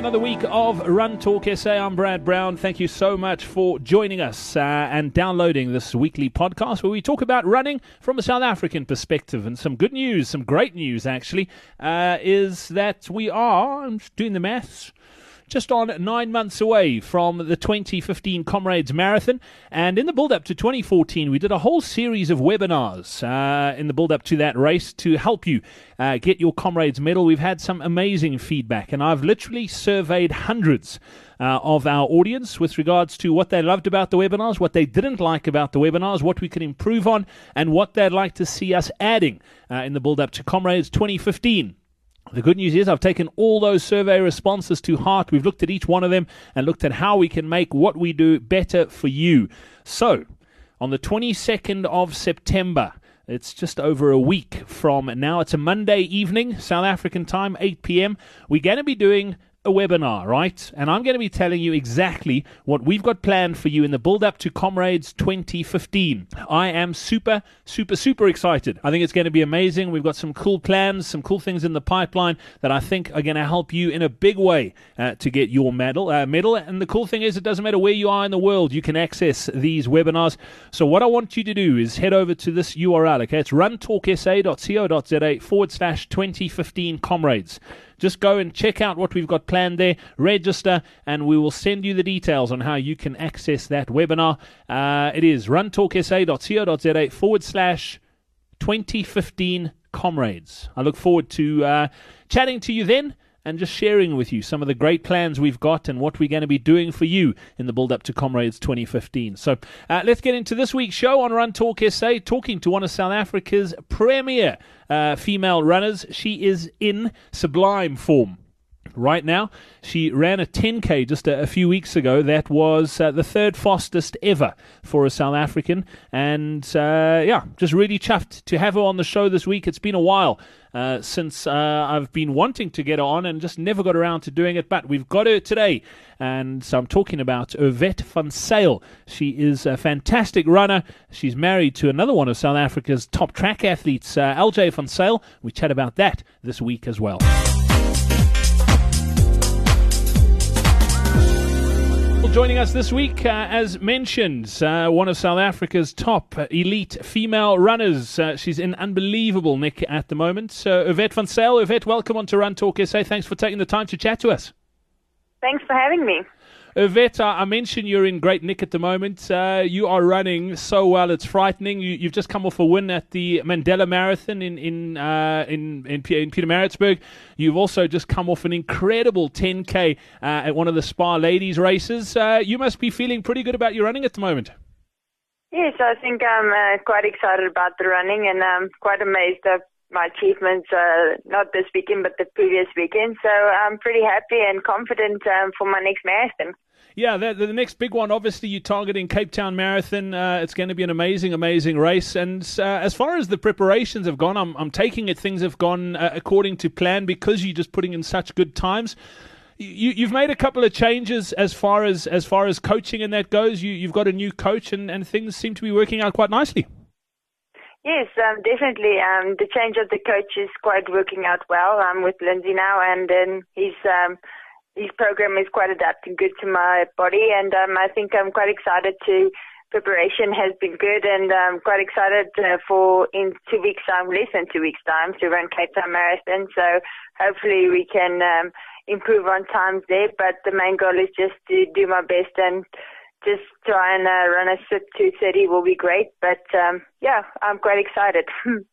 another week of Run Talk SA. I'm Brad Brown. Thank you so much for joining us uh, and downloading this weekly podcast where we talk about running from a South African perspective. And some good news, some great news actually, uh, is that we are, I'm doing the maths, just on nine months away from the 2015 Comrades Marathon. And in the build up to 2014, we did a whole series of webinars uh, in the build up to that race to help you uh, get your Comrades medal. We've had some amazing feedback, and I've literally surveyed hundreds. Uh, of our audience with regards to what they loved about the webinars, what they didn't like about the webinars, what we can improve on, and what they'd like to see us adding uh, in the build up to Comrades 2015. The good news is, I've taken all those survey responses to heart. We've looked at each one of them and looked at how we can make what we do better for you. So, on the 22nd of September, it's just over a week from now. It's a Monday evening, South African time, 8 p.m. We're going to be doing a webinar, right? And I'm going to be telling you exactly what we've got planned for you in the build up to Comrades 2015. I am super, super, super excited. I think it's going to be amazing. We've got some cool plans, some cool things in the pipeline that I think are going to help you in a big way uh, to get your medal. Uh, medal. And the cool thing is, it doesn't matter where you are in the world, you can access these webinars. So, what I want you to do is head over to this URL, okay? It's runtalksa.co.za forward slash 2015 Comrades. Just go and check out what we've got planned there, register, and we will send you the details on how you can access that webinar. Uh, it is runtalksa.co.za forward slash 2015 comrades. I look forward to uh, chatting to you then and just sharing with you some of the great plans we've got and what we're going to be doing for you in the build up to Comrades 2015. So uh, let's get into this week's show on Run Talk SA, talking to one of South Africa's premier uh, female runners. She is in sublime form right now. She ran a 10K just a, a few weeks ago. That was uh, the third fastest ever for a South African. And uh, yeah, just really chuffed to have her on the show this week. It's been a while. Uh, since uh, I've been wanting to get on and just never got around to doing it, but we've got her today. And so I'm talking about Irvette van Zyl. She is a fantastic runner. She's married to another one of South Africa's top track athletes, uh, LJ van Zyl. We chat about that this week as well. Joining us this week, uh, as mentioned, uh, one of South Africa's top elite female runners. Uh, she's in unbelievable nick at the moment. Uh, Irvette van Zyl. Irvette, welcome on to Run Talk SA. Thanks for taking the time to chat to us. Thanks for having me. Irvette, I mentioned you're in great nick at the moment. Uh, you are running so well; it's frightening. You, have just come off a win at the Mandela Marathon in in uh, in, in, in. You've also just come off an incredible 10k uh, at one of the Spa Ladies races. Uh, you must be feeling pretty good about your running at the moment. Yes, I think I'm uh, quite excited about the running, and I'm quite amazed at my achievements, uh, not this weekend, but the previous weekend. So I'm pretty happy and confident um, for my next marathon. Yeah, the, the, next big one, obviously, you're targeting Cape Town Marathon. Uh, it's going to be an amazing, amazing race. And uh, as far as the preparations have gone, I'm, I'm taking it things have gone uh, according to plan because you're just putting in such good times. You, you've made a couple of changes as far as as far as coaching and that goes. You, you've got a new coach, and, and things seem to be working out quite nicely. Yes, um, definitely. Um, the change of the coach is quite working out well. I'm with Lindsay now, and then his um, his program is quite adapting good to my body, and um, I think I'm quite excited to. Preparation has been good, and I'm quite excited uh, for in two weeks' time, less than two weeks' time, to run Cape Town Marathon. So hopefully we can um, improve on times there. But the main goal is just to do my best and just try and uh, run a sub 230 will be great. But um, yeah, I'm quite excited.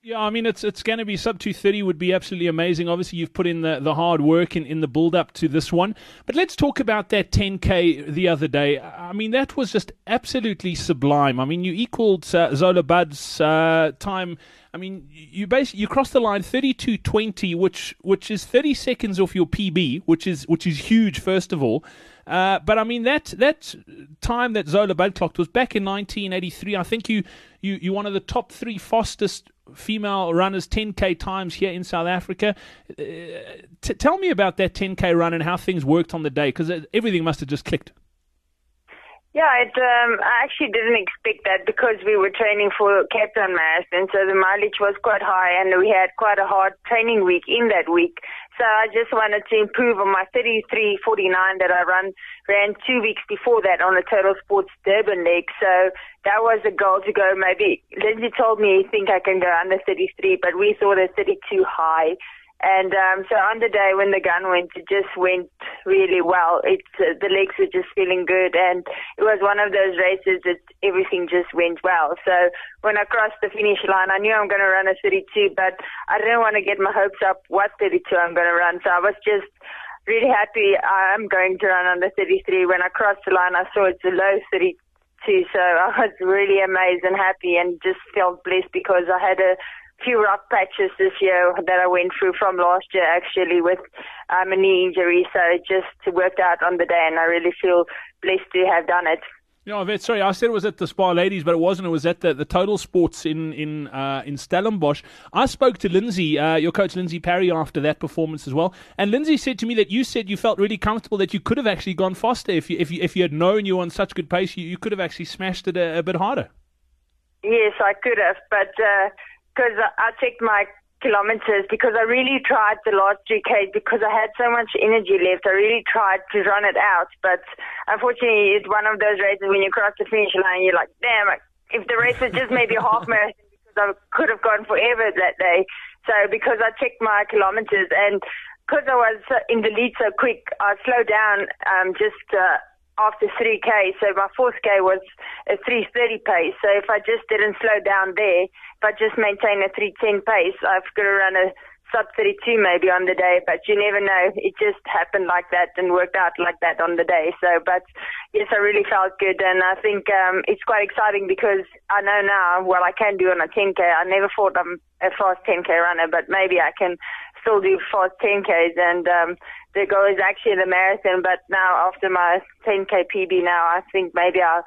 Yeah, I mean it's it's going to be sub 230 would be absolutely amazing. Obviously, you've put in the, the hard work in, in the build up to this one. But let's talk about that 10k the other day. I mean that was just absolutely sublime. I mean you equaled uh, Zola Budd's uh, time. I mean you basically you crossed the line 32:20, which which is 30 seconds off your PB, which is which is huge. First of all. Uh, but I mean that that time that Zola Budd clocked was back in 1983. I think you you you one of the top three fastest female runners 10k times here in South Africa. Uh, t- tell me about that 10k run and how things worked on the day because everything must have just clicked. Yeah, it, um, I actually didn't expect that because we were training for Cape Town Marathon, so the mileage was quite high, and we had quite a hard training week in that week. So I just wanted to improve on my 33.49 that I run ran two weeks before that on the Totalsports Durban leg. So that was a goal to go. Maybe Lindsay told me he think I can go under 33, but we thought it 32 high. And um, so on the day when the gun went, it just went really well. It uh, the legs were just feeling good, and it was one of those races that everything just went well. So when I crossed the finish line, I knew I'm going to run a 32, but I didn't want to get my hopes up what 32 I'm going to run. So I was just really happy I'm going to run under 33. When I crossed the line, I saw it's a low 32. So I was really amazed and happy and just felt blessed because I had a few rough patches this year that I went through from last year actually with um, a knee injury. So it just worked out on the day and I really feel blessed to have done it. Yeah, Vet, sorry, I said it was at the Spa Ladies, but it wasn't. It was at the, the Totalsports in in uh, in Stellenbosch. I spoke to Lindsay, uh, your coach Lindsay Parry, after that performance as well, and Lindsay said to me that you said you felt really comfortable that you could have actually gone faster if you if you if you had known you were on such good pace, you, you could have actually smashed it a, a bit harder. Yes, I could have, but. Uh because I checked my kilometers because I really tried the last 3K because I had so much energy left. I really tried to run it out, but unfortunately, it's one of those races when you cross the finish line, you're like, damn, if the race was just maybe a half marathon, because I could have gone forever that day. So because I checked my kilometers and because I was in the lead so quick, I slowed down um, just uh, after 3K. So my fourth K was a 330 pace. So if I just didn't slow down there, if I just maintain a 310 pace, I've got to run a sub 32 maybe on the day, but you never know. It just happened like that and worked out like that on the day. So, but yes, I really felt good. And I think, um, it's quite exciting because I know now what I can do on a 10K. I never thought I'm a fast 10K runner, but maybe I can still do fast 10Ks. And, um, the goal is actually the marathon, but now after my 10K PB now, I think maybe I'll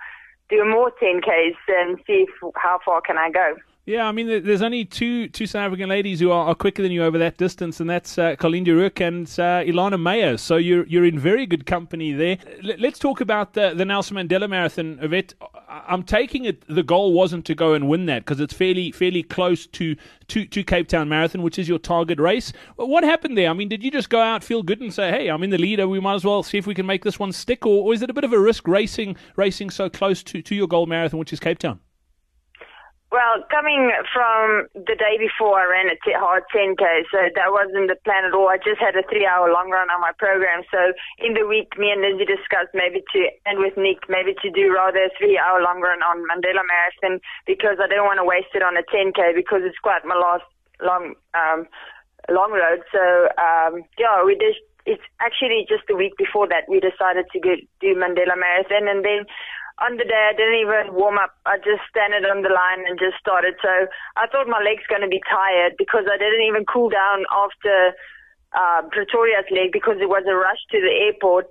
do more 10Ks and see if, how far can I go. Yeah, I mean, there's only two two South African ladies who are, are quicker than you over that distance, and that's uh, Colleen Reuck and uh, Elana Meyer. So you're you're in very good company there. L- let's talk about the, the Nelson Mandela Marathon, Irvette. I'm taking it the goal wasn't to go and win that because it's fairly fairly close to, to to Cape Town Marathon, which is your target race. What happened there? I mean, did you just go out, feel good, and say, "Hey, I'm in the leader. We might as well see if we can make this one stick," or, or is it a bit of a risk racing racing so close to, to your goal marathon, which is Cape Town? Well, coming from the day before, I ran a t- hard 10K, so that wasn't the plan at all. I just had a three hour long run on my program. So in the week, me and Lindsay discussed maybe to, and with Nick, maybe to do rather a three hour long run on Mandela Marathon because I didn't want to waste it on a 10K because it's quite my last long, um, long road. So, um, yeah, we just, it's actually just a week before that we decided to go, do Mandela Marathon and then on the day I didn't even warm up. I just standed on the line and just started. So I thought my leg's going to be tired because I didn't even cool down after uh, Pretoria's leg because it was a rush to the airport.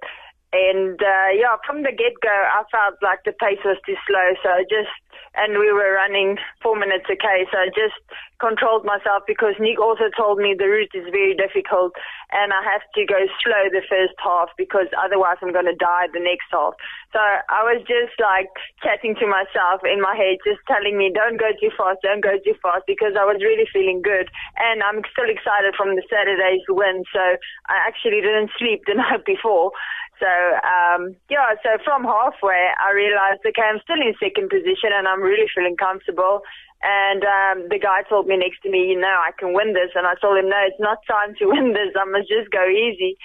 And uh, yeah, from the get go, I felt like the pace was too slow. So I just and we were running four minutes a K. So I just controlled myself because Nick also told me the route is very difficult and I have to go slow the first half because otherwise I'm going to die the next half. So I was just like chatting to myself in my head, just telling me, don't go too fast, don't go too fast because I was really feeling good and I'm still excited from the Saturday's win. So I actually didn't sleep the night before. So um, yeah, so from halfway, I realized okay, I'm still in second position and I'm really feeling comfortable. And um, the guy told me next to me, you know, I can win this. And I told him, no, it's not time to win this. I must just go easy.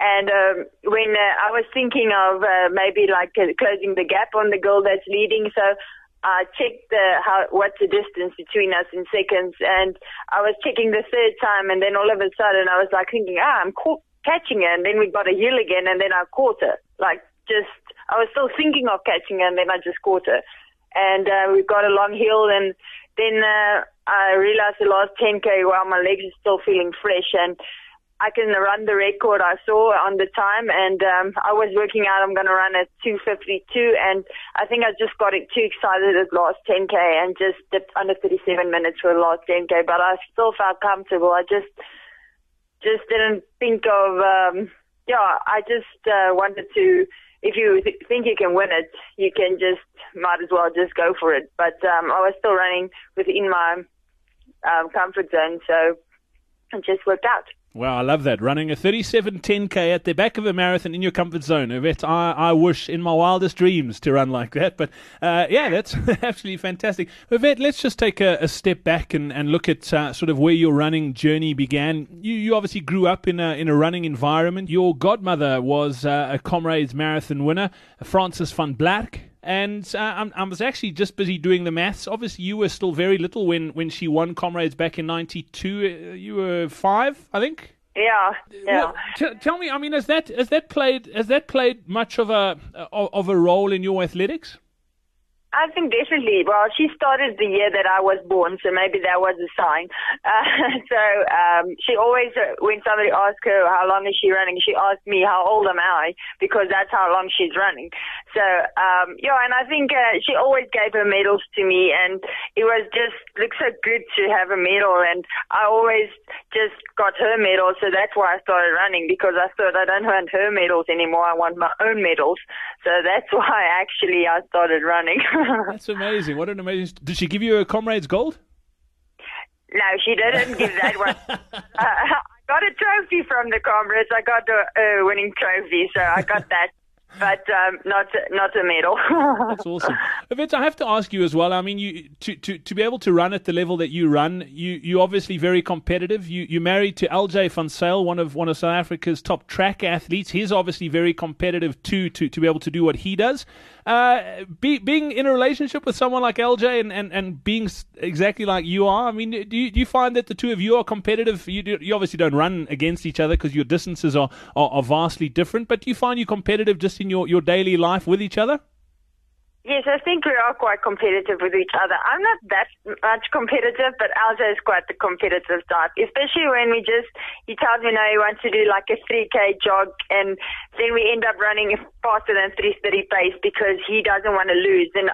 And um, when uh, I was thinking of uh, maybe like uh, closing the gap on the girl that's leading, so I checked the how what's the distance between us in seconds, and I was checking the third time, and then all of a sudden I was like thinking, ah, I'm caught catching her, and then we got a hill again, and then I caught her. Like just, I was still thinking of catching her, and then I just caught her. And uh, we got a long hill, and then uh, I realized the last 10k, while my legs are still feeling fresh, and I can run the record I saw on the time, and um, I was working out. I'm going to run at 2:52, and I think I just got it too excited at last 10k and just dipped under 37 minutes for the last 10k. But I still felt comfortable. I just just didn't think of, um, yeah, I just uh, wanted to, if you th- think you can win it, you can just, might as well just go for it. But um, I was still running within my um, comfort zone, so it just worked out. Wow, I love that. Running a 37 10K at the back of a marathon in your comfort zone. Irvette, I, I wish in my wildest dreams to run like that. But uh, yeah, that's absolutely fantastic. Irvette, let's just take a, a step back and, and look at uh, sort of where your running journey began. You, you obviously grew up in a, in a running environment. Your godmother was uh, a Comrades Marathon winner, Frances van Blerk. And uh, I was actually just busy doing the maths. Obviously, you were still very little when, when she won Comrades back in '92. Uh, you were five, I think. Yeah, yeah. Well, t- tell me, I mean, has that has that played has that played much of a of a role in your athletics? I think definitely. Well, she started the year that I was born, so maybe that was a sign. Uh, so um, she always, uh, when somebody asked her how long is she running, she asked me how old am I because that's how long she's running. So um, yeah, and I think uh, she always gave her medals to me, and it was just looks so good to have a medal, and I always just got her medal, so that's why I started running because I thought I don't want her medals anymore. I want my own medals, so that's why actually I started running. That's amazing. What an amazing. Did she give you a Comrades Gold? No, she didn't give that one. uh, I got a trophy from the Comrades. I got a uh, winning trophy, so I got that but um, not not a medal. That's awesome, Vince. I have to ask you as well. I mean, you to, to, to be able to run at the level that you run, you you obviously very competitive. You you married to LJ van Zyl, one of one of South Africa's top track athletes. He's obviously very competitive too to to be able to do what he does. Uh, be, being in a relationship with someone like LJ and, and, and being exactly like you are, I mean, do you, do you find that the two of you are competitive? You, do, you obviously don't run against each other because your distances are, are, are vastly different, but do you find you competitive just in your, your daily life with each other? Yes, I think we are quite competitive with each other. I'm not that much competitive, but LJ is quite the competitive type, especially when we just, he tells me now he wants to do like a 3K jog and then we end up running faster than 330 pace because he doesn't want to lose. And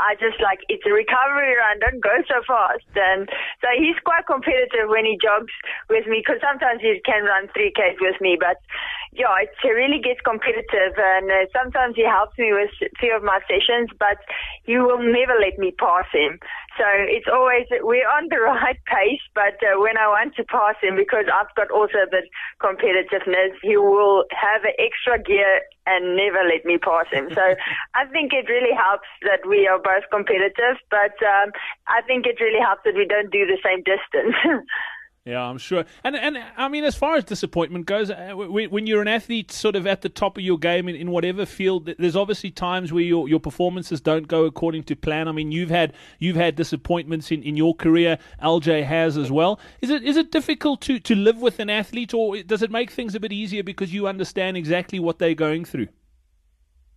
I just like it's a recovery run. Don't go so fast. And so he's quite competitive when he jogs with me because sometimes he can run three k's with me. But yeah, it really gets competitive, and uh, sometimes he helps me with a few of my sessions, but he will never let me pass him. So it's always, we're on the right pace, but uh, when I want to pass him, because I've got also a bit competitiveness, he will have an extra gear and never let me pass him. So I think it really helps that we are both competitive, but um, I think it really helps that we don't do the same distance. Yeah, I'm sure. And and I mean, as far as disappointment goes, uh, when you're an athlete, sort of at the top of your game in, in whatever field, there's obviously times where your, your performances don't go according to plan. I mean, you've had you've had disappointments in, in your career. LJ has as well. Is it is it difficult to to live with an athlete, or does it make things a bit easier because you understand exactly what they're going through?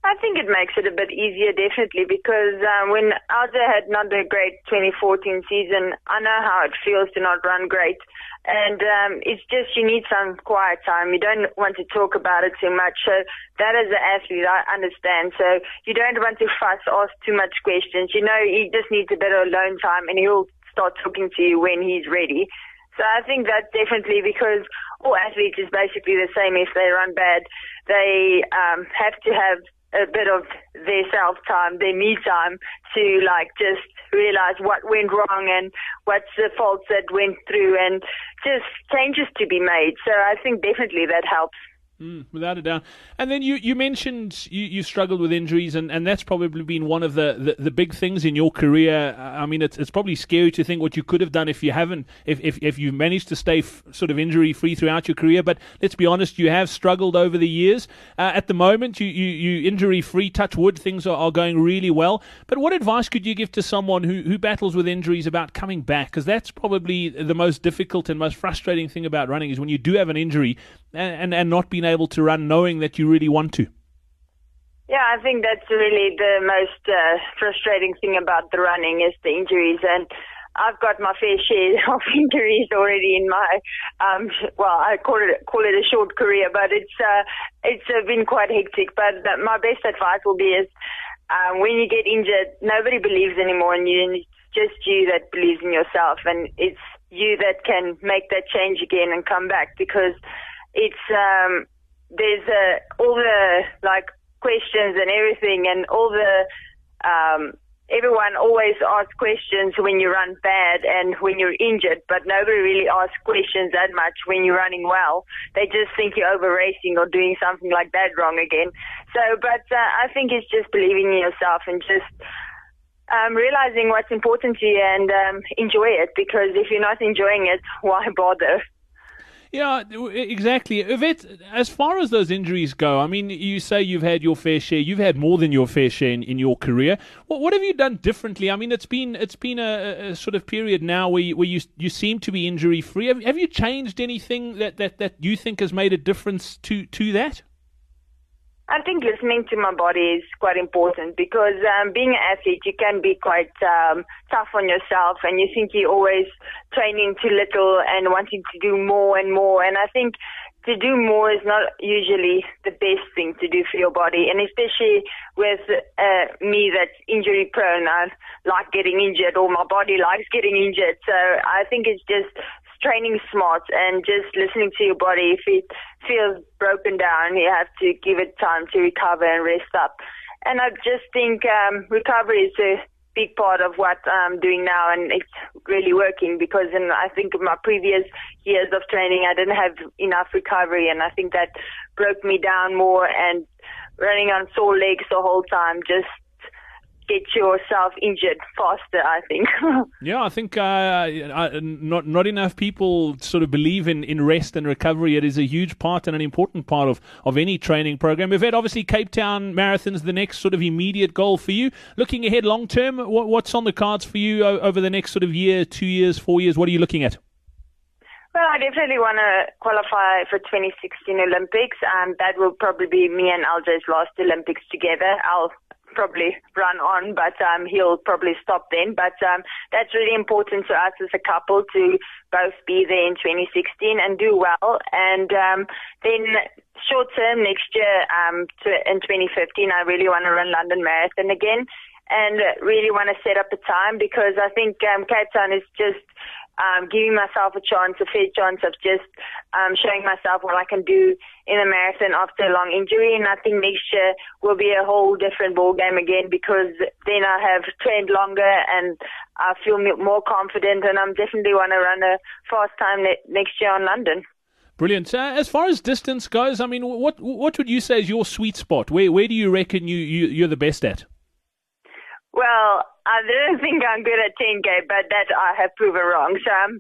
I think it makes it a bit easier, definitely, because um, when LJ had not a great 2014 season, I know how it feels to not run great. And um, it's just you need some quiet time. You don't want to talk about it too much. So that as an athlete, I understand. So you don't want to fuss, ask too much questions. You know, he just needs a bit of alone time, and he'll start talking to you when he's ready. So I think that's definitely because all athletes is basically the same if they run bad. They um, have to have a bit of their self time, their me time to like just realize what went wrong and what's the faults that went through and just changes to be made. So I think definitely that helps. Mm, without a doubt. And then you, you mentioned you, you struggled with injuries, and, and that's probably been one of the, the, the big things in your career. I mean, it's, it's probably scary to think what you could have done if you haven't, if, if, if you managed to stay f- sort of injury free throughout your career. But let's be honest, you have struggled over the years. Uh, at the moment, you, you, you injury free, touch wood, things are, are going really well. But what advice could you give to someone who, who battles with injuries about coming back? Because that's probably the most difficult and most frustrating thing about running is when you do have an injury and, and, not being able to run knowing that you really want to. Yeah, I think that's really the most uh, frustrating thing about the running is the injuries, and I've got my fair share of injuries already in my, um, well, I call it call it a short career, but it's uh, it's uh, been quite hectic. But my best advice will be is um, when you get injured, nobody believes anymore, and you and it's just you that believes in yourself, and it's you that can make that change again and come back because it's um, there's uh, all the like questions and everything and all the um, everyone always asks questions when you run bad and when you're injured, but nobody really asks questions that much when you're running well. They just think you're over racing or doing something like that wrong again. So, but uh, I think it's just believing in yourself and just um, realizing what's important to you and um, enjoy it because if you're not enjoying it, why bother? Yeah, exactly. Irvette, as far as those injuries go, I mean, you say you've had your fair share. You've had more than your fair share in, in your career. What, what have you done differently? I mean, it's been it's been a, a sort of period now where you, where you you seem to be injury free. Have, have you changed anything that, that, that you think has made a difference to to that? I think listening to my body is quite important because um, being an athlete, you can be quite um, tough on yourself, and you think you're always training too little and wanting to do more and more. And I think to do more is not usually the best thing to do for your body, and especially with uh, me that's injury prone. I like getting injured, or my body likes getting injured. So I think it's just training smart and just listening to your body. If it feels broken down, you have to give it time to recover and rest up. And I just think um, recovery is a big part of what I'm doing now, and it's really working because in I think in my previous years of training, I didn't have enough recovery, and I think that broke me down more. And running on sore legs the whole time just get yourself injured faster. I think. yeah, I think uh, not not enough people sort of believe in, in rest and recovery. It is a huge part and an important part of, of any training program. Irvette, obviously, Cape Town Marathon's the next sort of immediate goal for you. Looking ahead long term, what, what's on the cards for you over the next sort of year, two years, four years? What are you looking at? Well, I definitely want to qualify for 2016 Olympics. Um, that will probably be me and LJ's last Olympics together. I'll probably run on, but um, he'll probably stop then. But um, that's really important to us as a couple to both be there in 2016 and do well. And um, then short term next year um, to, in 2015, I really want to run London Marathon again and really want to set up a time because I think um, Cape Town is just um, giving myself a chance, a fair chance of just um, showing myself what I can do in a marathon after a long injury. And I think next year will be a whole different ball game again because then I have trained longer and I feel more confident. And I'm definitely want to run a fast time ne- next year on London. Brilliant. Uh, as far as distance goes, I mean, what what would you say is your sweet spot? Where where do you reckon you, you you're the best at? Well, I don't think I'm good at 10K, but that I have proven wrong. So, um,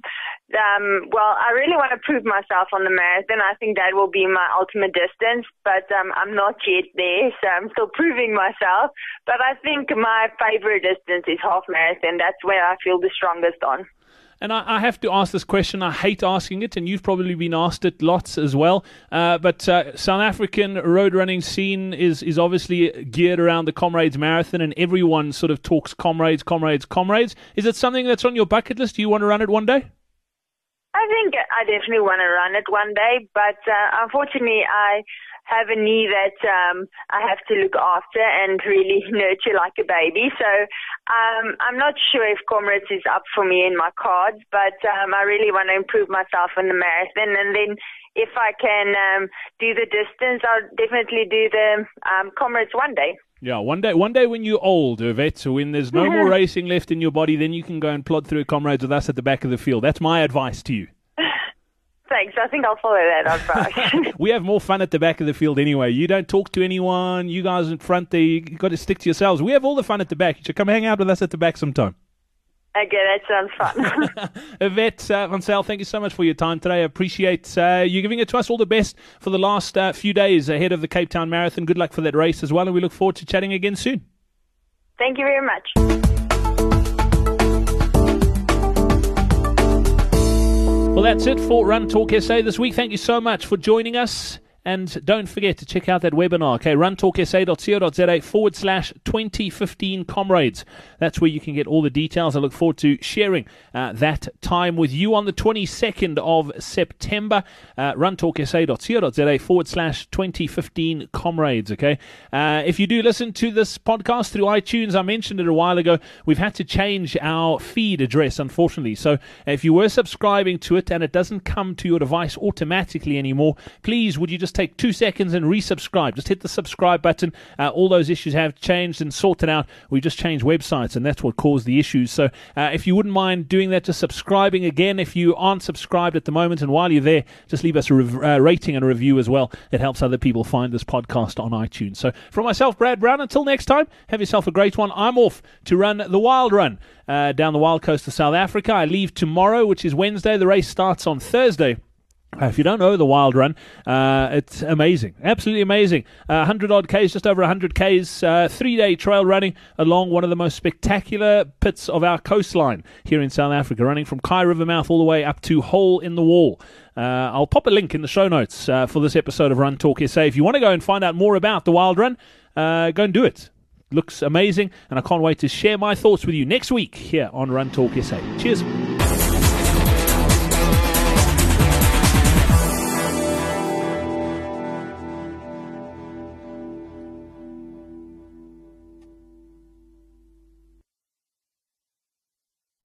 um, well, I really want to prove myself on the marathon. I think that will be my ultimate distance, but um, I'm not yet there, so I'm still proving myself. But I think my favorite distance is half marathon. That's where I feel the strongest on. And I, I, have to ask this question. I hate asking it, and you've probably been asked it lots as well. Uh, but uh, South African road running scene is is obviously geared around the Comrades Marathon, and everyone sort of talks Comrades, Comrades, Comrades. Is it something that's on your bucket list? Do you want to run it one day? I think I definitely want to run it one day, but uh, unfortunately, I have a knee that um, I have to look after and really nurture like a baby. So um, I'm not sure if Comrades is up for me in my cards, but um, I really want to improve myself in the marathon. And then if I can um, do the distance, I'll definitely do the um, Comrades one day. Yeah, one day, one day when you're old, Irvette, when there's no more racing left in your body, then you can go and plod through comrades with us at the back of the field. That's my advice to you. Thanks. I think I'll follow that advice. we have more fun at the back of the field anyway. You don't talk to anyone. You guys in front there, you got to stick to yourselves. We have all the fun at the back. You should come hang out with us at the back sometime. Okay, that sounds fun. Irvette uh, Van thank you so much for your time today. I appreciate uh, you giving it to us. All the best for the last uh, few days ahead of the Cape Town Marathon. Good luck for that race as well, and we look forward to chatting again soon. Thank you very much. Well, that's it for Run Talk SA this week. Thank you so much for joining us. And don't forget to check out that webinar, okay? runtalksa.co.za forward slash 2015 comrades. That's where you can get all the details. I look forward to sharing uh, that time with you on the 22nd of September. Uh, runtalksa.co.za forward slash 2015 comrades, okay? Uh, if you do listen to this podcast through iTunes, I mentioned it a while ago, we've had to change our feed address, unfortunately. So if you were subscribing to it and it doesn't come to your device automatically anymore, please would you just just take two seconds and resubscribe. Just hit the subscribe button. Uh, all those issues have changed and sorted out. We just changed websites, and that's what caused the issues. So uh, if you wouldn't mind doing that, just subscribing again. If you aren't subscribed at the moment, and while you're there, just leave us a rev- uh, rating and a review as well. It helps other people find this podcast on iTunes. So from myself, Brad Brown, until next time, have yourself a great one. I'm off to run the Wild Run uh, down the wild coast of South Africa. I leave tomorrow, which is Wednesday. The race starts on Thursday. Uh, if you don't know the Wild Run, uh, it's amazing, absolutely amazing. Uh, 100 odd Ks, just over 100 Ks, uh, three day trail running along one of the most spectacular pits of our coastline here in South Africa, running from Kei Rivermouth all the way up to Hole in the Wall. Uh, I'll pop a link in the show notes uh, for this episode of Run Talk SA. If you want to go and find out more about the Wild Run, go and do it. Looks amazing, and I can't wait to share my thoughts with you next week here on Run Talk SA. Cheers.